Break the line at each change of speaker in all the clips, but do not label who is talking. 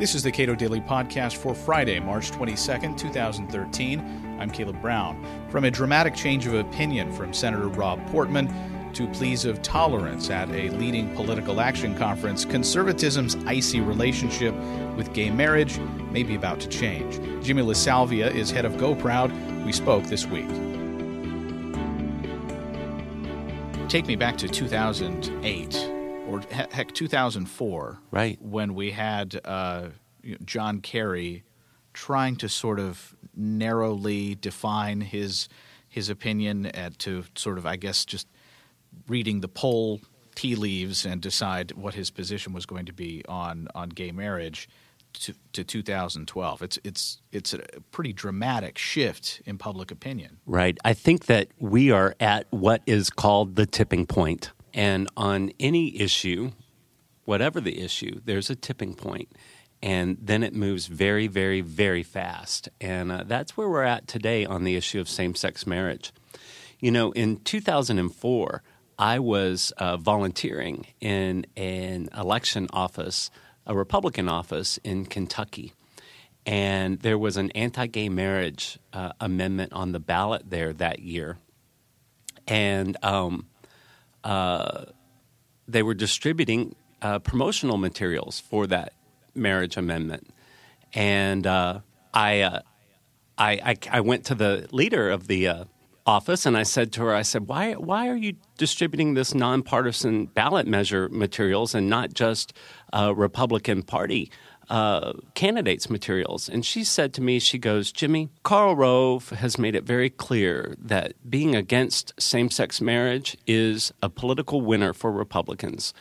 This is the Cato Daily Podcast for Friday, March 22nd, 2013. I'm Caleb Brown. From a dramatic change of opinion from Senator Rob Portman to pleas of tolerance at a leading political action conference, conservatism's icy relationship with gay marriage may be about to change. Jimmy LaSalvia is head of Go Proud. We spoke this week. Take me back to 2008 or heck 2004
right.
when we had uh, john kerry trying to sort of narrowly define his his opinion at, to sort of i guess just reading the poll tea leaves and decide what his position was going to be on on gay marriage to, to 2012 it's it's it's a pretty dramatic shift in public opinion.
Right. I think that we are at what is called the tipping point and on any issue, whatever the issue, there's a tipping point, and then it moves very, very, very fast. And uh, that's where we're at today on the issue of same sex marriage. You know, in 2004, I was uh, volunteering in an election office, a Republican office in Kentucky. And there was an anti gay marriage uh, amendment on the ballot there that year. And um, uh, they were distributing uh, promotional materials for that marriage amendment, and uh, I, uh, I, I, I, went to the leader of the uh, office and I said to her, I said, why, why are you distributing this nonpartisan ballot measure materials and not just Republican Party? Uh, candidates materials. And she said to me, she goes, Jimmy, Karl Rove has made it very clear that being against same sex marriage is a political winner for Republicans.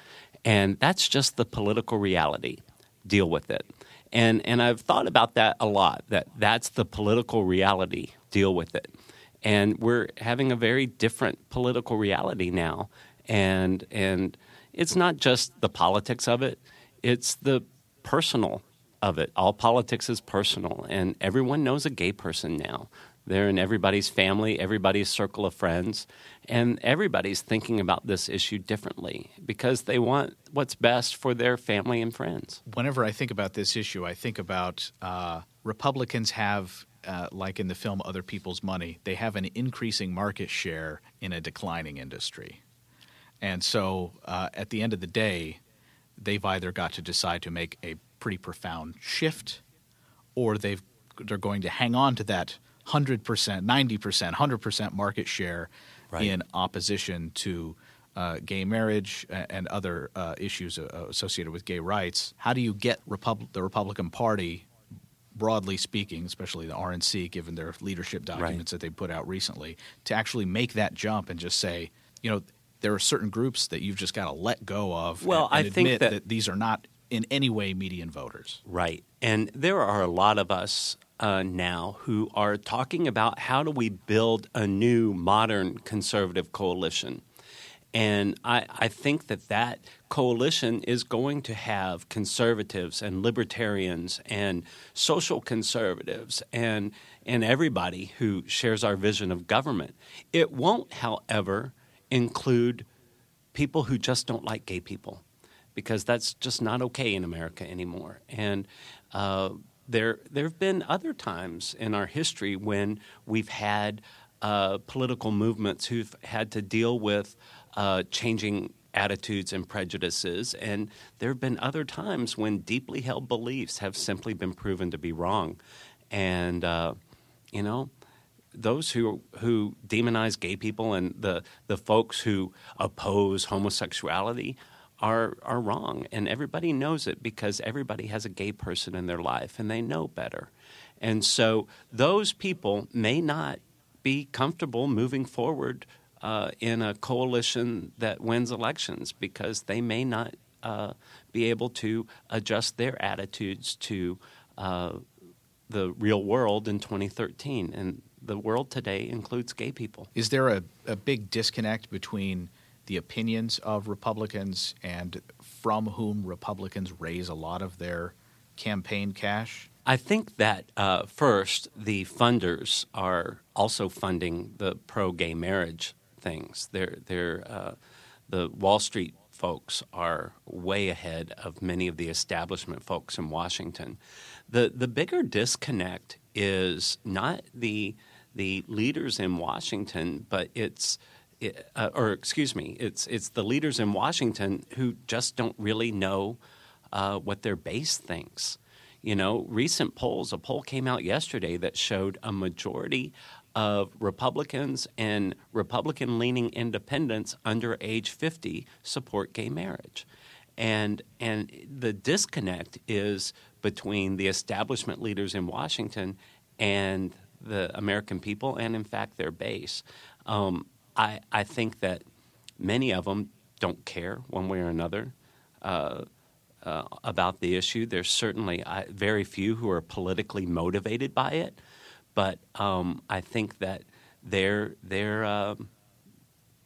And that's just the political reality. Deal with it. And, and I've thought about that a lot, that that's the political reality. Deal with it. And we're having a very different political reality now. And, and it's not just the politics of it, it's the personal of it. All politics is personal, and everyone knows a gay person now. They're in everybody's family, everybody's circle of friends, and everybody's thinking about this issue differently because they want what's best for their family and friends.
Whenever I think about this issue, I think about uh, Republicans have uh, like in the film Other People's Money, they have an increasing market share in a declining industry. And so uh, at the end of the day, they've either got to decide to make a pretty profound shift, or they've they're going to hang on to that hundred percent, ninety percent, hundred percent market share right. in opposition to uh, gay marriage and other uh, issues associated with gay rights. How do you get Repub- the Republican Party, broadly speaking, especially the RNC, given their leadership documents right. that they put out recently, to actually make that jump and just say, you know, there are certain groups that you've just got to let go of.
Well,
and, and
I
admit
think that,
that these are not in any way median voters.
Right. And there are a lot of us uh, now who are talking about how do we build a new modern conservative coalition. And I, I, think that that coalition is going to have conservatives and libertarians and social conservatives and, and everybody who shares our vision of government. It won't, however, include people who just don't like gay people because that's just not okay in America anymore. And uh, there, there have been other times in our history when we've had uh, political movements who've had to deal with uh, changing attitudes and prejudices. And there have been other times when deeply held beliefs have simply been proven to be wrong. And, uh, you know, those who who demonize gay people and the the folks who oppose homosexuality are are wrong and everybody knows it because everybody has a gay person in their life and they know better. And so those people may not be comfortable moving forward uh, in a coalition that wins elections because they may not uh, be able to adjust their attitudes to uh, the real world in 2013. And the world today includes gay people.
Is there a, a big disconnect between the opinions of Republicans and from whom Republicans raise a lot of their campaign cash?
I think that uh, first, the funders are also funding the pro gay marriage things. They're, they're, uh, the Wall Street folks are way ahead of many of the establishment folks in Washington. The the bigger disconnect is not the the leaders in Washington, but it's uh, or excuse me, it's it's the leaders in Washington who just don't really know uh, what their base thinks. You know, recent polls, a poll came out yesterday that showed a majority of Republicans and Republican leaning independents under age 50 support gay marriage. And, and the disconnect is between the establishment leaders in Washington and the American people, and in fact, their base. Um, I, I think that many of them don't care one way or another. Uh, uh, about the issue. There's certainly uh, very few who are politically motivated by it, but um, I think that they're they're um,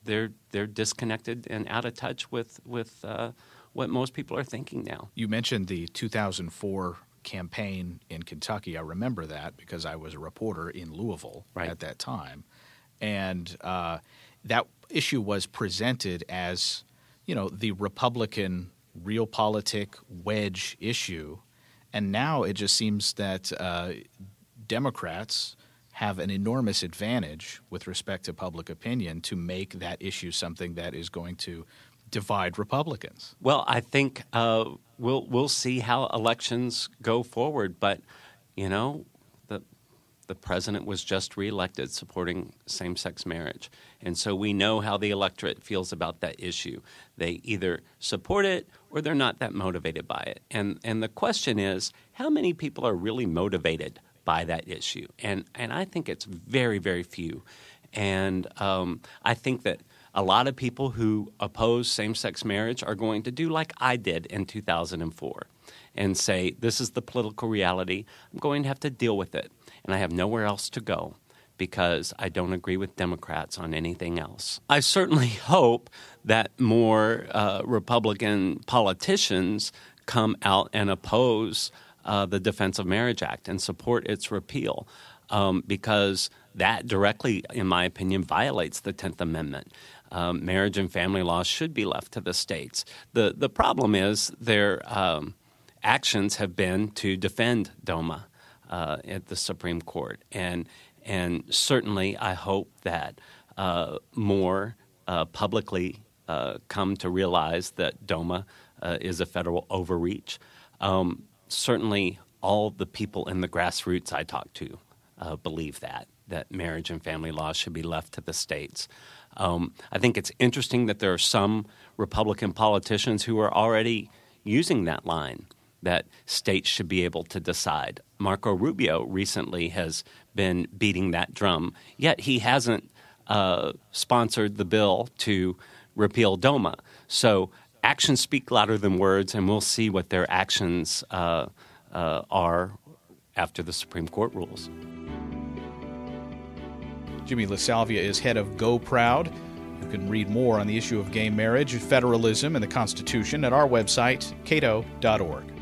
they're they're disconnected and out of touch with with uh, what most people are thinking now.
You mentioned the 2004 campaign in Kentucky. I remember that because I was a reporter in Louisville right. at that time, and uh, that issue was presented as you know the Republican real realpolitik wedge issue, and now it just seems that uh, Democrats have an enormous advantage with respect to public opinion to make that issue something that is going to divide Republicans.
Well, I think uh, we'll we'll see how elections go forward, but you know, the president was just reelected supporting same sex marriage. And so we know how the electorate feels about that issue. They either support it or they're not that motivated by it. And, and the question is how many people are really motivated by that issue? And, and I think it's very, very few. And um, I think that a lot of people who oppose same sex marriage are going to do like I did in 2004 and say, This is the political reality. I'm going to have to deal with it and I have nowhere else to go because I don't agree with Democrats on anything else. I certainly hope that more uh, Republican politicians come out and oppose uh, the Defense of Marriage Act and support its repeal um, because that directly, in my opinion, violates the 10th Amendment. Um, marriage and family laws should be left to the states. The, the problem is their um, actions have been to defend DOMA uh, at the Supreme Court. And, and certainly, I hope that uh, more uh, publicly uh, come to realize that DOMA uh, is a federal overreach. Um, certainly, all the people in the grassroots I talk to uh, believe that, that marriage and family laws should be left to the states. Um, I think it's interesting that there are some Republican politicians who are already using that line that states should be able to decide. Marco Rubio recently has been beating that drum, yet he hasn't uh, sponsored the bill to repeal DOMA. So actions speak louder than words, and we'll see what their actions uh, uh, are after the Supreme Court rules.
Jimmy LaSalvia is head of Go Proud. You can read more on the issue of gay marriage, federalism, and the Constitution at our website, cato.org.